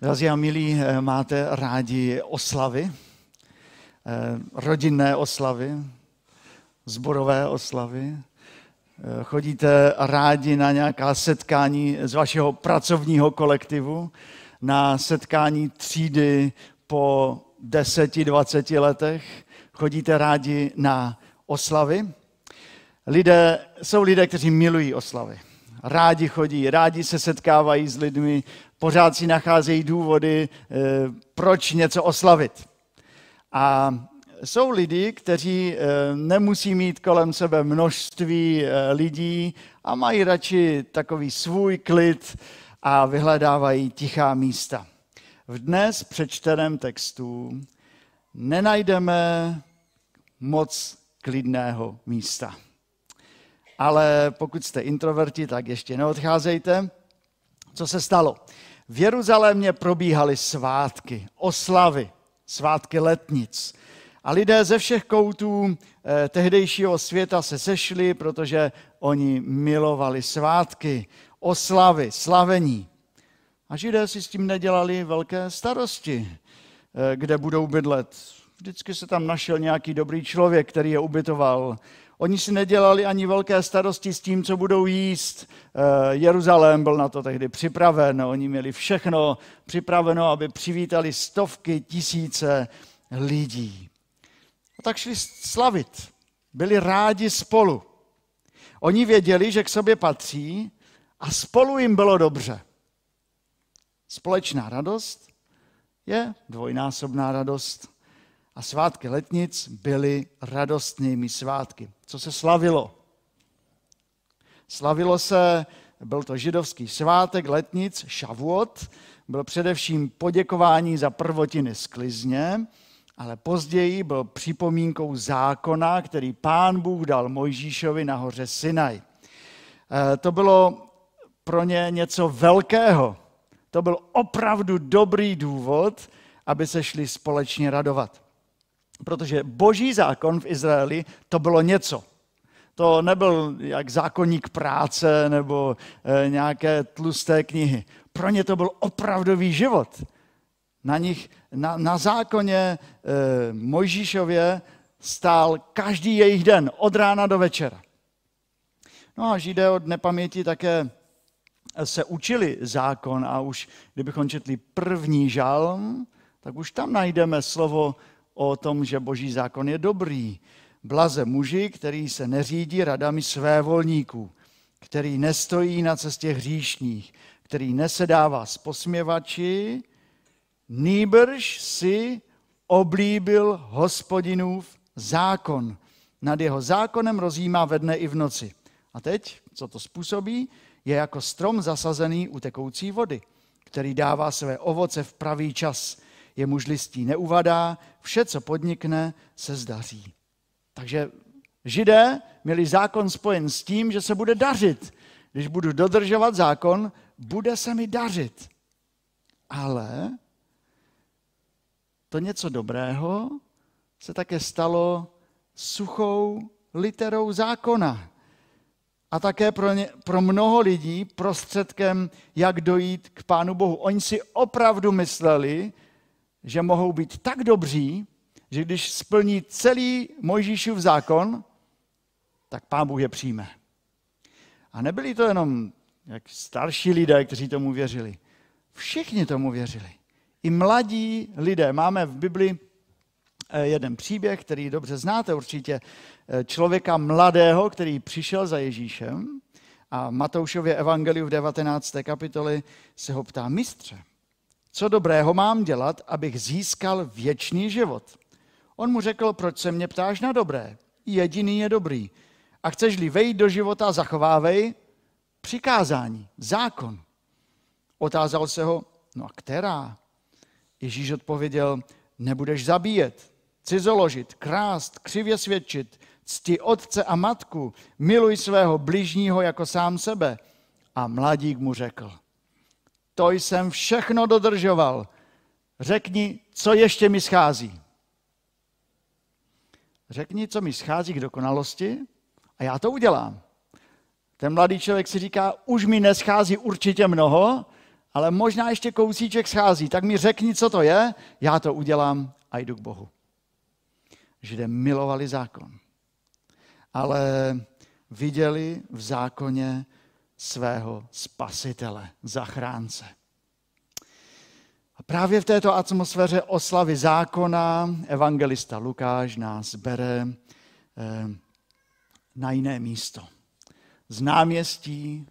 Drazí a milí, eh, máte rádi oslavy, eh, rodinné oslavy, zborové oslavy? Eh, chodíte rádi na nějaká setkání z vašeho pracovního kolektivu, na setkání třídy po 10-20 letech? Chodíte rádi na oslavy? Lidé, jsou lidé, kteří milují oslavy. Rádi chodí, rádi se setkávají s lidmi, pořád si nacházejí důvody, eh, proč něco oslavit. A jsou lidi, kteří eh, nemusí mít kolem sebe množství eh, lidí a mají radši takový svůj klid a vyhledávají tichá místa. V dnes přečteném textu nenajdeme moc klidného místa. Ale pokud jste introverti, tak ještě neodcházejte. Co se stalo? V Jeruzalémě probíhaly svátky, oslavy, svátky letnic. A lidé ze všech koutů eh, tehdejšího světa se sešli, protože oni milovali svátky, oslavy, slavení. A židé si s tím nedělali velké starosti, eh, kde budou bydlet. Vždycky se tam našel nějaký dobrý člověk, který je ubytoval. Oni si nedělali ani velké starosti s tím, co budou jíst. Eh, Jeruzalém byl na to tehdy připraven. Oni měli všechno připraveno, aby přivítali stovky, tisíce lidí. A tak šli slavit. Byli rádi spolu. Oni věděli, že k sobě patří a spolu jim bylo dobře. Společná radost je dvojnásobná radost. A svátky letnic byly radostnými svátky. Co se slavilo? Slavilo se, byl to židovský svátek letnic, šavuot, byl především poděkování za prvotiny sklizně, ale později byl připomínkou zákona, který pán Bůh dal Mojžíšovi na hoře Sinaj. E, to bylo pro ně něco velkého. To byl opravdu dobrý důvod, aby se šli společně radovat. Protože boží zákon v Izraeli to bylo něco. To nebyl jak zákonník práce nebo e, nějaké tlusté knihy. Pro ně to byl opravdový život. Na, nich, na, na zákoně e, Mojžíšově stál každý jejich den, od rána do večera. No a Židé od nepaměti také se učili zákon a už kdybychom četli první žalm, tak už tam najdeme slovo o tom, že boží zákon je dobrý. Blaze muži, který se neřídí radami své volníků, který nestojí na cestě hříšných, který nesedává s posměvači, nýbrž si oblíbil hospodinův zákon. Nad jeho zákonem rozjímá ve dne i v noci. A teď, co to způsobí, je jako strom zasazený u tekoucí vody, který dává své ovoce v pravý čas jemuž listí neuvadá, vše, co podnikne, se zdaří. Takže židé měli zákon spojen s tím, že se bude dařit. Když budu dodržovat zákon, bude se mi dařit. Ale to něco dobrého se také stalo suchou literou zákona. A také pro, ně, pro mnoho lidí prostředkem, jak dojít k Pánu Bohu. Oni si opravdu mysleli, že mohou být tak dobří, že když splní celý Mojžíšův zákon, tak Pán Bůh je přijme. A nebyli to jenom jak starší lidé, kteří tomu věřili. Všichni tomu věřili. I mladí lidé. Máme v Bibli eh, jeden příběh, který dobře znáte určitě, eh, člověka mladého, který přišel za Ježíšem a Matoušově evangeliu v 19. kapitoli se ho ptá, mistře, co dobrého mám dělat, abych získal věčný život? On mu řekl, proč se mě ptáš na dobré? Jediný je dobrý. A chceš-li vejít do života, zachovávej přikázání, zákon. Otázal se ho, no a která? Ježíš odpověděl, nebudeš zabíjet, cizoložit, krást, křivě svědčit, cti otce a matku, miluj svého bližního jako sám sebe. A mladík mu řekl, to jsem všechno dodržoval. Řekni, co ještě mi schází. Řekni, co mi schází k dokonalosti a já to udělám. Ten mladý člověk si říká, už mi neschází určitě mnoho, ale možná ještě kousíček schází, tak mi řekni, co to je, já to udělám a jdu k Bohu. Židé milovali zákon, ale viděli v zákoně svého spasitele, zachránce. A právě v této atmosféře oslavy zákona evangelista Lukáš nás bere eh, na jiné místo. Z náměstí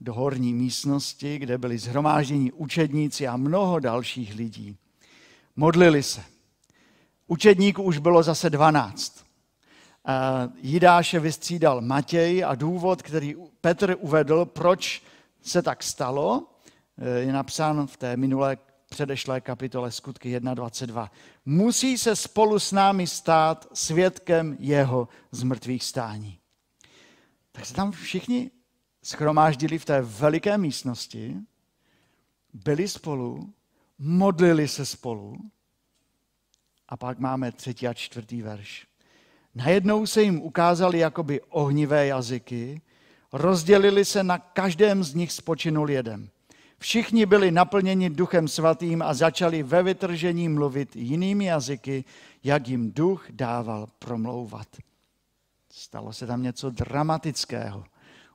do horní místnosti, kde byli zhromážděni učedníci a mnoho dalších lidí. Modlili se. Učedníků už bylo zase dvanáct. Jidáše vystřídal Matěj a důvod, který Petr uvedl, proč se tak stalo, je napsán v té minulé předešlé kapitole Skutky 1.22. Musí se spolu s námi stát svědkem jeho zmrtvých stání. Tak se tam všichni schromáždili v té veliké místnosti, byli spolu, modlili se spolu a pak máme třetí a čtvrtý verš. Najednou se jim ukázali jakoby ohnivé jazyky, rozdělili se na každém z nich spočinul jeden. Všichni byli naplněni duchem svatým a začali ve vytržení mluvit jinými jazyky, jak jim duch dával promlouvat. Stalo se tam něco dramatického.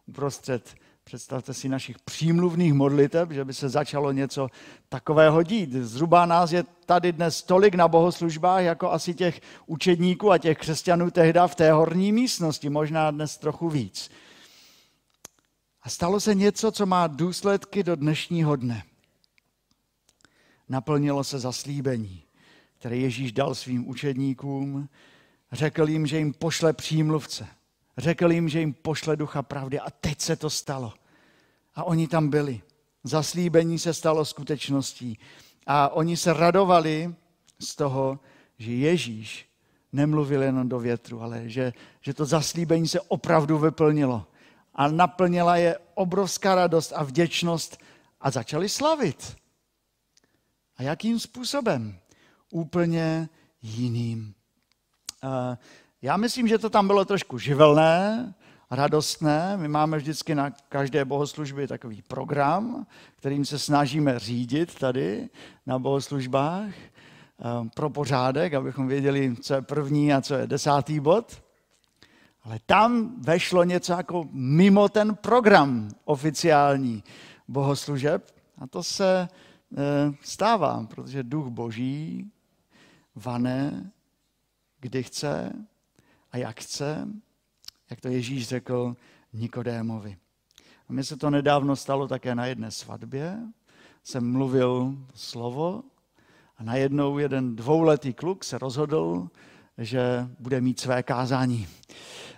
Uprostřed, představte si, našich přímluvných modliteb, že by se začalo něco takového dít. Zhruba nás je tady dnes tolik na bohoslužbách, jako asi těch učedníků a těch křesťanů tehdy v té horní místnosti, možná dnes trochu víc. A stalo se něco, co má důsledky do dnešního dne. Naplnilo se zaslíbení, které Ježíš dal svým učedníkům. Řekl jim, že jim pošle přímluvce. Řekl jim, že jim pošle ducha pravdy. A teď se to stalo. A oni tam byli. Zaslíbení se stalo skutečností. A oni se radovali z toho, že Ježíš nemluvil jenom do větru, ale že, že to zaslíbení se opravdu vyplnilo a naplnila je obrovská radost a vděčnost a začali slavit. A jakým způsobem? Úplně jiným. Já myslím, že to tam bylo trošku živelné, radostné. My máme vždycky na každé bohoslužbě takový program, kterým se snažíme řídit tady na bohoslužbách pro pořádek, abychom věděli, co je první a co je desátý bod. Ale tam vešlo něco jako mimo ten program oficiální bohoslužeb a to se eh, stává, protože duch boží vane, kdy chce a jak chce, jak to Ježíš řekl Nikodémovi. A mně se to nedávno stalo také na jedné svatbě. Jsem mluvil slovo a najednou jeden dvouletý kluk se rozhodl, že bude mít své kázání.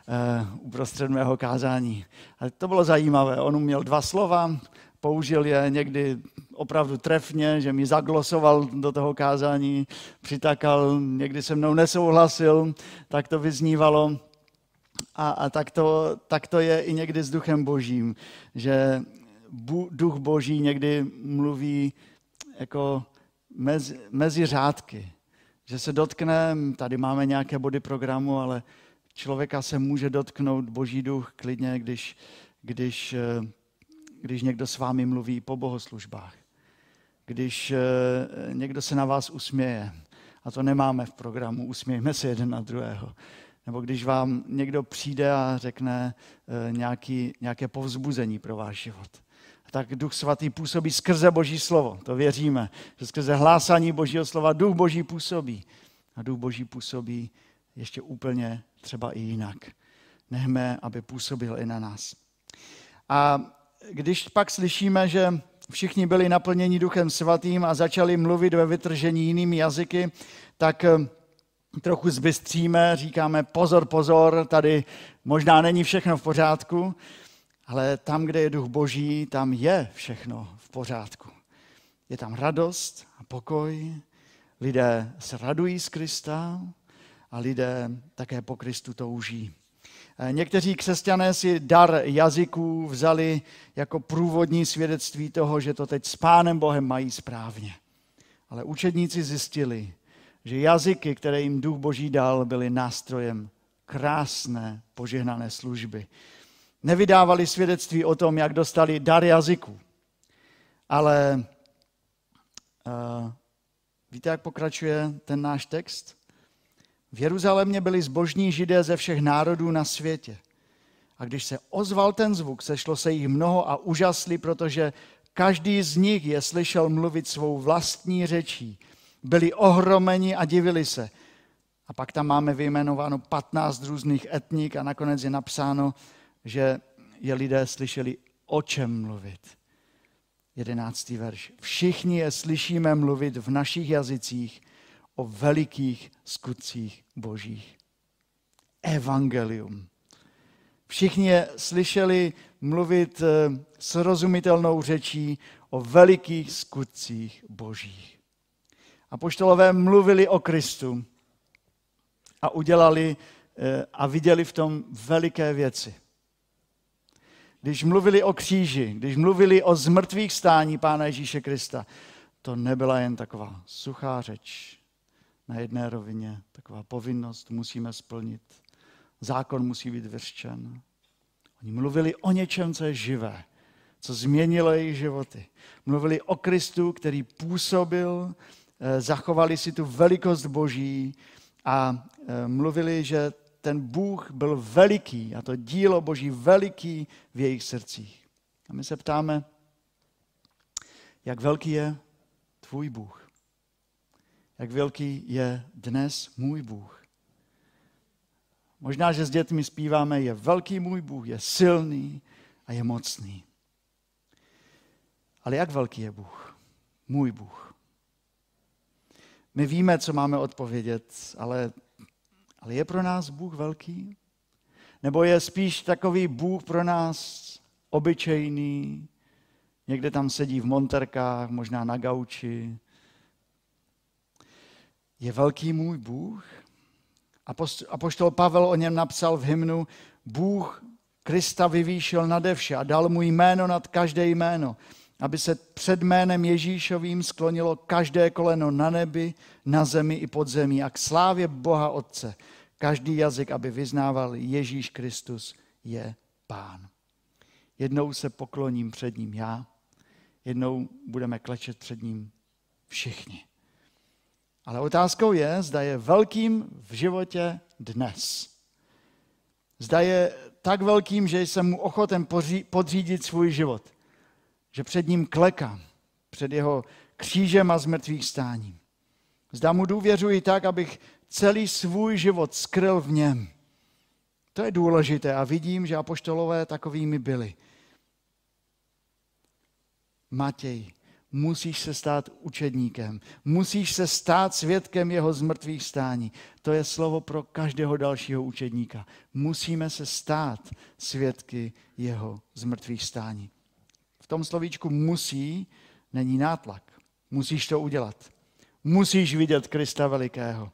Eh, uprostřed mého kázání. A to bylo zajímavé. On měl dva slova, použil je někdy opravdu trefně, že mi zaglosoval do toho kázání, přitakal, někdy se mnou nesouhlasil, tak to vyznívalo. A, a tak, to, tak to je i někdy s duchem božím, že bu, duch boží někdy mluví jako mezi, mezi řádky, že se dotkne, tady máme nějaké body programu, ale člověka se může dotknout boží duch klidně, když, když, eh, když někdo s vámi mluví po bohoslužbách. Když eh, někdo se na vás usměje. A to nemáme v programu, usmějme se jeden na druhého. Nebo když vám někdo přijde a řekne eh, nějaký, nějaké povzbuzení pro váš život. Tak Duch Svatý působí skrze Boží slovo. To věříme, že skrze hlásání Božího slova Duch Boží působí. A Duch Boží působí ještě úplně třeba i jinak. Nechme, aby působil i na nás. A když pak slyšíme, že všichni byli naplněni Duchem Svatým a začali mluvit ve vytržení jinými jazyky, tak eh, trochu zbystříme, říkáme pozor, pozor, tady možná není všechno v pořádku, ale tam, kde je duch boží, tam je všechno v pořádku. Je tam radost a pokoj, lidé se radují z Krista, a lidé také po Kristu touží. Někteří křesťané si dar jazyků vzali jako průvodní svědectví toho, že to teď s Pánem Bohem mají správně. Ale učedníci zjistili, že jazyky, které jim Duch Boží dal, byly nástrojem krásné, požehnané služby. Nevydávali svědectví o tom, jak dostali dar jazyků, ale Uh, víte, jak pokračuje ten náš text? V Jeruzalémě byli zbožní židé ze všech národů na světě. A když se ozval ten zvuk, sešlo se jich mnoho a úžasli, protože každý z nich je slyšel mluvit svou vlastní řečí. Byli ohromeni a divili se. A pak tam máme vyjmenováno 15 různých etnik a nakonec je napsáno, že je lidé slyšeli o čem mluvit. Jedenáctý verš. Všichni je slyšíme mluvit v našich jazycích o velikých skutcích božích. Evangelium. Všichni je slyšeli mluvit eh, srozumitelnou řečí o velikých skutcích božích. A poštolové mluvili o Kristu a udělali eh, a viděli v tom veliké věci. Když mluvili o kříži, když mluvili o zmrtvých stání Pána Ježíše Krista, to nebyla jen taková suchá řeč na jedné rovině, taková povinnost musíme splnit. Zákon musí být vyřčen. Oni mluvili o něčem, co je živé, co změnilo jejich životy. Mluvili o Kristu, který působil, eh, zachovali si tu velikost Boží a eh, mluvili, že ten Bůh byl veliký a to dílo Boží veliký v jejich srdcích. A my se ptáme, jak velký je tvůj Bůh? Jak velký je dnes můj Bůh? Možná, že s dětmi zpíváme, je velký můj Bůh, je silný a je mocný. Ale jak velký je Bůh? Můj Bůh. My víme, co máme odpovědět, ale ale je pro nás Bůh velký? Nebo je spíš takový Bůh pro nás obyčejný, někde tam sedí v monterkách, možná na gauči. Je velký můj Bůh? A poštol Pavel o něm napsal v hymnu, Bůh Krista vyvýšil nade vše a dal mu jméno nad každé jméno, aby se před jménem Ježíšovým sklonilo každé koleno na nebi, na zemi i pod zemí a k slávě Boha Otce každý jazyk, aby vyznával Ježíš Kristus je Pán. Jednou se pokloním před ním já, jednou budeme klečet před ním všichni. Ale otázkou je, zda je velkým v životě dnes. Zda je tak velkým, že jsem mu ochoten podřídit svůj život. Že před ním klekám, před jeho křížem a zmrtvých stáním. Zda mu důvěřuji tak, abych celý svůj život skryl v něm. To je důležité a vidím, že apoštolové takovými byli. Matěj, musíš se stát učedníkem, musíš se stát svědkem jeho zmrtvých stání. To je slovo pro každého dalšího učedníka. Musíme se stát svědky jeho zmrtvých stání. V tom slovíčku musí není nátlak. Musíš to udělat. Musíš vidět Krista velikého.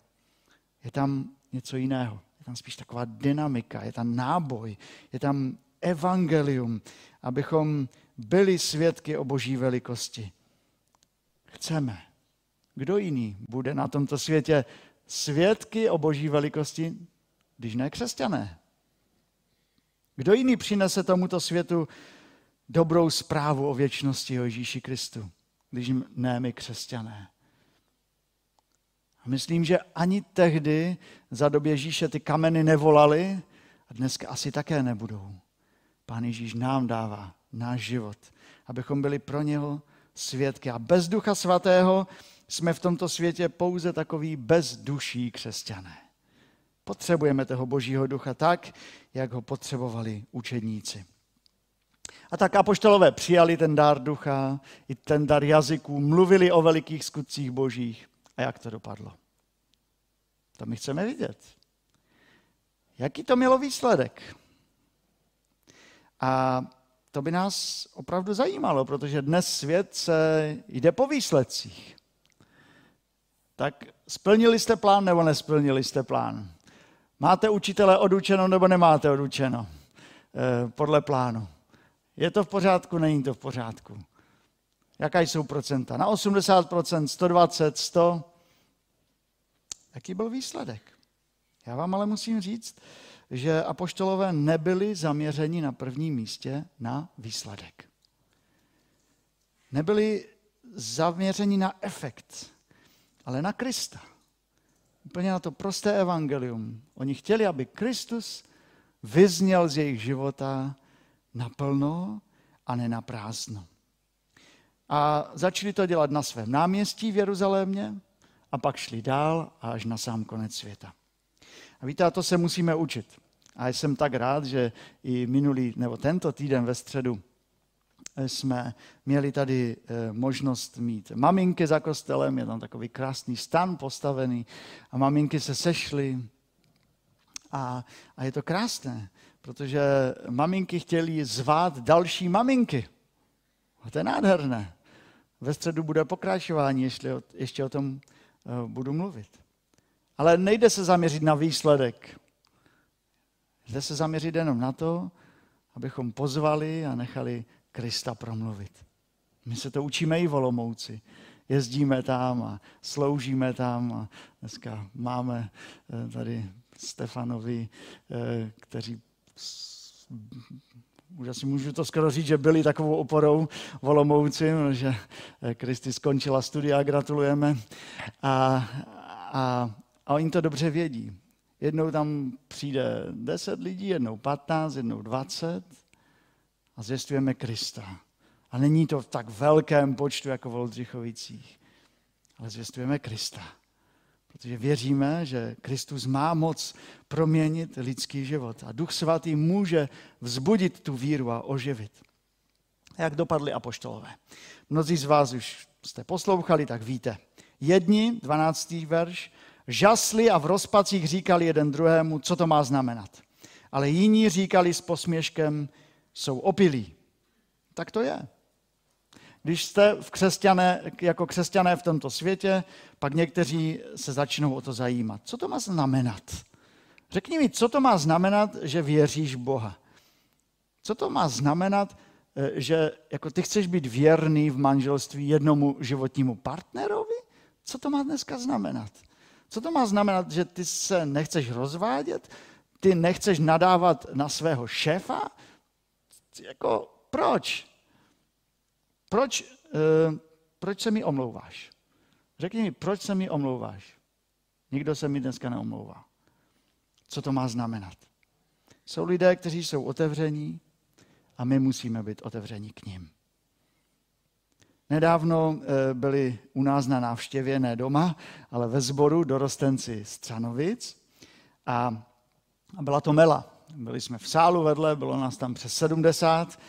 Je tam něco jiného. Je tam spíš taková dynamika, je tam náboj, je tam evangelium, abychom byli svědky o boží velikosti. Chceme. Kdo jiný bude na tomto světě svědky o boží velikosti, když ne křesťané? Kdo jiný přinese tomuto světu dobrou zprávu o věčnosti o Ježíši Kristu, když ne my křesťané? A myslím, že ani tehdy za době Ježíše ty kameny nevolaly a dneska asi také nebudou. Pán Ježíš nám dává náš život, abychom byli pro něho svědky. A bez ducha svatého jsme v tomto světě pouze takový bezduší křesťané. Potřebujeme toho božího ducha tak, jak ho potřebovali učedníci. A tak apoštolové přijali ten dár ducha, i ten dar jazyků, mluvili o velikých skutcích božích. A jak to dopadlo? To my chceme vidět. Jaký to mělo výsledek? A to by nás opravdu zajímalo, protože dnes svět se jde po výsledcích. Tak splnili jste plán nebo nesplnili jste plán? Máte učitele odučeno nebo nemáte odučeno? E, podle plánu. Je to v pořádku, není to v pořádku? Jaká jsou procenta? Na 80%, 120, 100? Jaký byl výsledek? Já vám ale musím říct, že apoštolové nebyli zaměřeni na prvním místě na výsledek. Nebyli zaměření na efekt, ale na Krista. Úplně na to prosté evangelium. Oni chtěli, aby Kristus vyzněl z jejich života naplno a ne na prázdno. A začali to dělat na svém náměstí v Jeruzalémě a pak šli dál až na sám konec světa. A víte, a to se musíme učit. A jsem tak rád, že i minulý, nebo tento týden ve středu jsme měli tady eh, možnost mít maminky za kostelem, je tam takový krásný stan postavený a maminky se sešly a, a je to krásné, protože maminky chtěli zvát další maminky. A to je nádherné. Ve středu bude pokračování, ještě o, tom uh, budu mluvit. Ale nejde se zaměřit na výsledek. Jde se zaměřit jenom na to, abychom pozvali a nechali Krista promluvit. My se to učíme i volomouci. Jezdíme tam a sloužíme tam a dneska máme eh, tady Stefanovi, eh, kteří už asi můžu to skoro říct, že byli takovou oporou volomouci, že eh, Kristi skončila studia, gratulujeme. A, a, a oni to dobře vědí. Jednou tam přijde 10 lidí, jednou 15, jednou 20 a zvěstujeme Krista. A není to v tak velkém počtu jako v Oldřichovicích, ale zvěstujeme Krista. Protože věříme, že Kristus má moc proměnit lidský život. A Duch Svatý může vzbudit tu víru a oživit. Jak dopadly apoštolové? Mnozí z vás už jste poslouchali, tak víte. Jedni, 12. verš, žasli a v rozpacích říkali jeden druhému, co to má znamenat. Ale jiní říkali s posměškem, jsou opilí. Tak to je. Když jste v křesťané, jako křesťané v tomto světě, pak někteří se začnou o to zajímat. Co to má znamenat? Řekni mi, co to má znamenat, že věříš Boha? Co to má znamenat, eh, že jako ty chceš být věrný v manželství jednomu životnímu partnerovi? Co to má dneska znamenat? Co to má znamenat, že ty se nechceš rozvádět? Ty nechceš nadávat na svého šéfa? Jako, proč? Proč, uh, proč se mi omlouváš? Řekni mi, proč se mi omlouváš? Nikdo se mi dneska neomlouvá. Co to má znamenat? Jsou lidé, kteří jsou otevření a my musíme být otevření k ním. Nedávno eh, byli u nás na návštěvě, ne doma, ale ve sboru dorostenci Střanovic a byla to Mela. Byli jsme v sálu vedle, bylo nás tam přes 70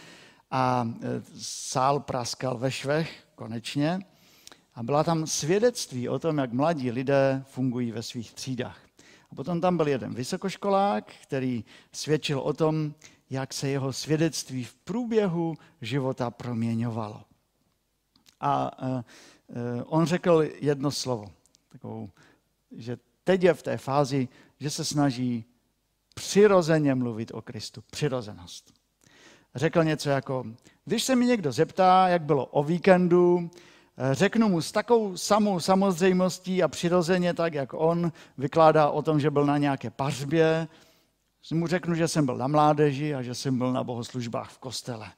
a e, sál praskal ve švech konečně. A byla tam svědectví o tom, jak mladí lidé fungují ve svých třídách. A potom tam byl jeden vysokoškolák, který svědčil o tom, jak se jeho svědectví v průběhu života proměňovalo. A e, e, on řekl jedno slovo, takovou, že teď je v té fázi, že se snaží přirozeně mluvit o Kristu. Přirozenost. Řekl něco jako, když se mi někdo zeptá, jak bylo o víkendu, eh, řeknu mu s takovou samou samozřejmostí a přirozeně tak, jak on vykládá o tom, že byl na nějaké pařbě, mu řeknu, že jsem byl na mládeži a že jsem byl na bohoslužbách v kostele.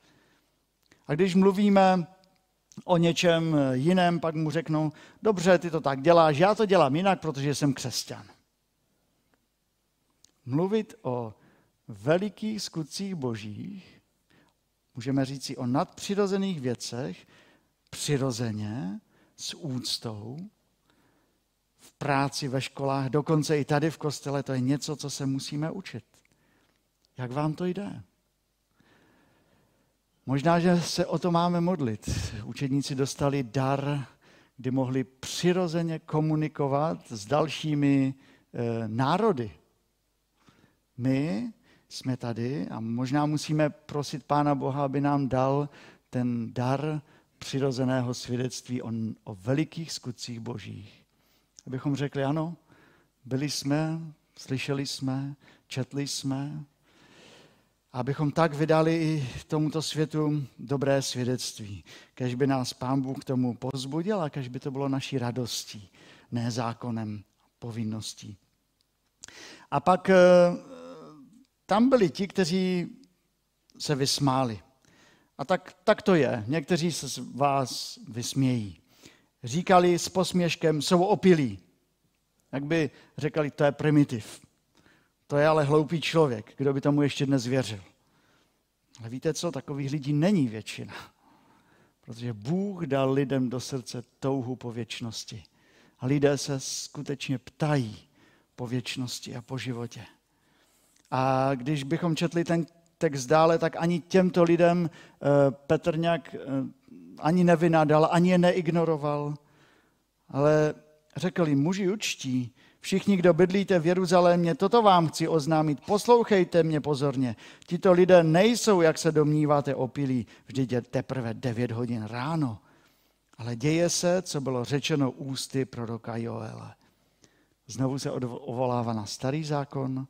A když mluvíme o něčem jiném, pak mu řeknu, dobře, ty to tak děláš, já to dělám jinak, protože jsem křesťan mluvit o velikých skutcích božích, můžeme říci o nadpřirozených věcech, přirozeně, s úctou, v práci, ve školách, dokonce i tady v kostele, to je něco, co se musíme učit. Jak vám to jde? Možná, že se o to máme modlit. Učedníci dostali dar, kdy mohli přirozeně komunikovat s dalšími e, národy, my jsme tady a možná musíme prosit Pána Boha, aby nám dal ten dar přirozeného svědectví o, o velikých skutcích božích. Abychom řekli, ano, byli jsme, slyšeli jsme, četli jsme, abychom tak vydali i tomuto světu dobré svědectví. Kež by nás Pán Bůh k tomu pozbudil a kež by to bylo naší radostí, ne zákonem, povinností. A pak eh, tam byli ti, kteří se vysmáli. A tak, tak to je. Někteří se z vás vysmějí. Říkali s posměškem, jsou opilí. Jak by řekli, to je primitiv. To je ale hloupý člověk, kdo by tomu ještě dnes věřil. Ale víte co, takových lidí není většina. Protože Bůh dal lidem do srdce touhu po věčnosti. A lidé se skutečně ptají po věčnosti a po životě. A když bychom četli ten text dále, tak ani těmto lidem eh, Petr nějak eh, ani nevynadal, ani je neignoroval, ale řekl jim, muži učtí, všichni, kdo bydlíte v Jeruzalémě, toto vám chci oznámit, poslouchejte mě pozorně. Tito lidé nejsou, jak se domníváte, opilí, vždyť je teprve 9 hodin ráno. Ale děje se, co bylo řečeno ústy proroka Joela. Znovu se ovolává na starý zákon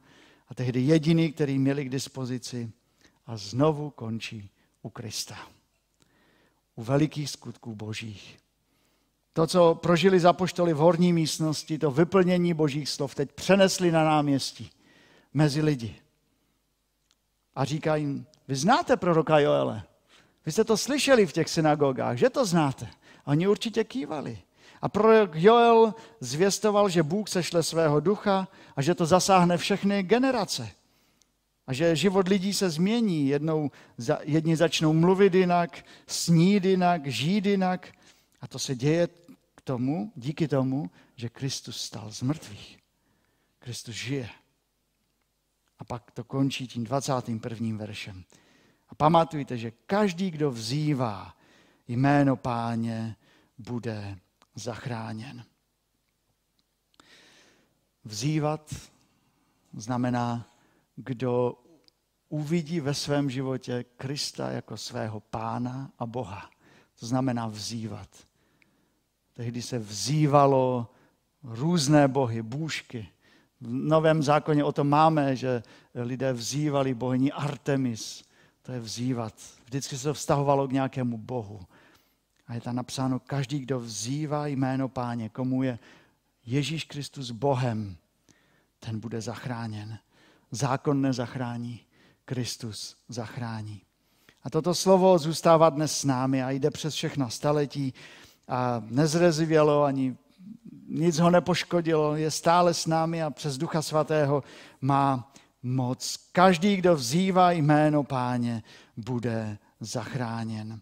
a tehdy jediný, který měli k dispozici a znovu končí u Krista. U velikých skutků božích. To, co prožili zapoštoli v horní místnosti, to vyplnění božích slov, teď přenesli na náměstí mezi lidi. A říká jim, vy znáte proroka Joele. Vy jste to slyšeli v těch synagogách, že to znáte. A oni určitě kývali. A prorok Joel zvěstoval, že Bůh sešle svého ducha a že to zasáhne všechny generace. A že život lidí se změní. Jednou, jedni začnou mluvit jinak, snít jinak, žít jinak. A to se děje tomu, díky tomu, že Kristus stal z mrtvých. Kristus žije. A pak to končí tím 21. veršem. A pamatujte, že každý, kdo vzývá jméno páně, bude zachráněn. Vzývat znamená, kdo uvidí ve svém životě Krista jako svého pána a Boha. To znamená vzývat. Tehdy se vzývalo různé bohy, bůžky. V Novém zákoně o tom máme, že lidé vzývali bohyni Artemis. To je vzývat. Vždycky se to vztahovalo k nějakému bohu. A je tam napsáno, každý, kdo vzývá jméno páně, komu je Ježíš Kristus Bohem, ten bude zachráněn. Zákon nezachrání, Kristus zachrání. A toto slovo zůstává dnes s námi a jde přes všechna staletí a nezrezivělo ani nic ho nepoškodilo, je stále s námi a přes Ducha Svatého má moc. Každý, kdo vzývá jméno páně, bude zachráněn.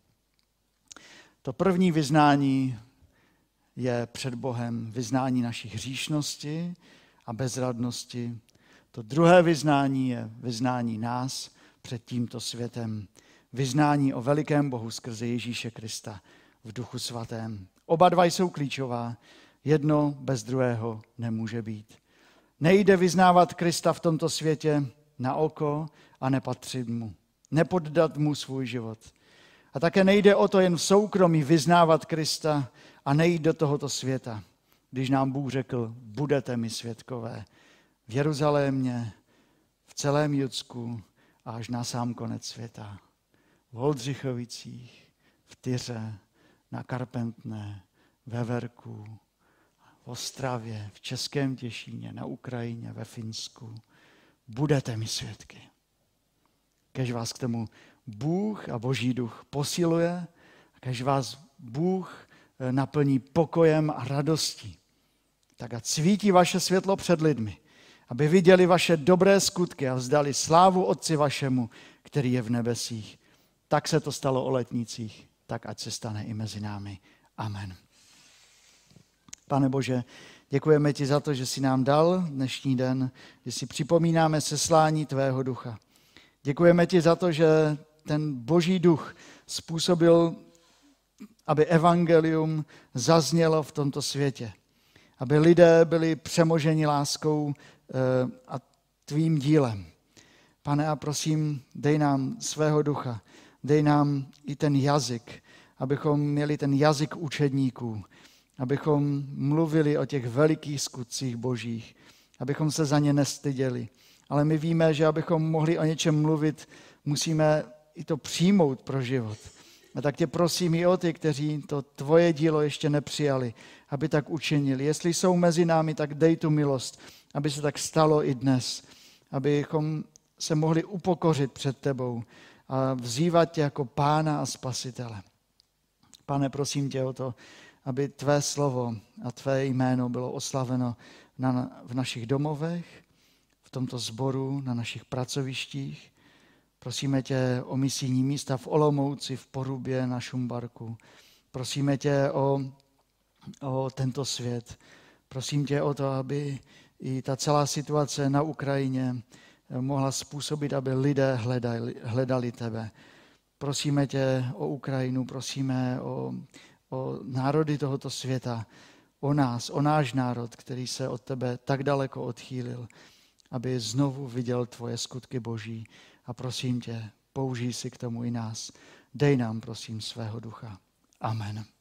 To první vyznání je před Bohem vyznání naší hříšnosti a bezradnosti. To druhé vyznání je vyznání nás před tímto světem. Vyznání o velikém Bohu skrze Ježíše Krista v duchu svatém. Oba dva jsou klíčová, jedno bez druhého nemůže být. Nejde vyznávat Krista v tomto světě na oko a nepatřit mu, nepoddat mu svůj život. A také nejde o to jen v soukromí vyznávat Krista a nejít do tohoto světa. Když nám Bůh řekl, budete mi světkové v Jeruzalémě, v celém Judsku a až na sám konec světa. V Holdřichovicích, v Tyře, na Karpentné, ve Verku, v Ostravě, v Českém Těšíně, na Ukrajině, ve Finsku. Budete mi svědky. Kež vás k tomu Bůh a Boží duch posiluje, kež vás Bůh eh, naplní pokojem a radostí. Tak a cvítí vaše světlo před lidmi, aby viděli vaše dobré skutky a vzdali slávu Otci vašemu, který je v nebesích. Tak se to stalo o letnicích, tak ať se stane i mezi námi. Amen. Pane Bože, děkujeme ti za to, že jsi nám dal dnešní den, že si připomínáme seslání tvého ducha. Děkujeme ti za to, že ten boží duch způsobil, aby evangelium zaznělo v tomto světě. Aby lidé byli přemoženi láskou eh, a tvým dílem. Pane, a prosím, dej nám svého ducha, dej nám i ten jazyk, abychom měli ten jazyk učedníků, abychom mluvili o těch velikých skutcích božích, abychom se za ně nestyděli. Ale my víme, že abychom mohli o něčem mluvit, musíme i to přijmout pro život. A tak tě prosím i o ty, kteří to tvoje dílo ještě nepřijali, aby tak učinili. Jestli jsou mezi námi, tak dej tu milost, aby se tak stalo i dnes. Abychom se mohli upokořit před tebou a vzývat tě jako pána a spasitele. Pane, prosím tě o to, aby tvé slovo a tvé jméno bylo oslaveno na, v našich domovech, v tomto sboru, na našich pracovištích. Prosíme tě o misijní místa v Olomouci, v Porubě, na Šumbarku. Prosíme tě o, o tento svět. Prosím tě o to, aby i ta celá situace na Ukrajině mohla způsobit, aby lidé hledali, hledali tebe. Prosíme tě o Ukrajinu, prosíme o, o národy tohoto světa, o nás, o náš národ, který se od tebe tak daleko odchýlil, aby znovu viděl tvoje skutky boží. A prosím tě, použij si k tomu i nás. Dej nám, prosím, svého ducha. Amen.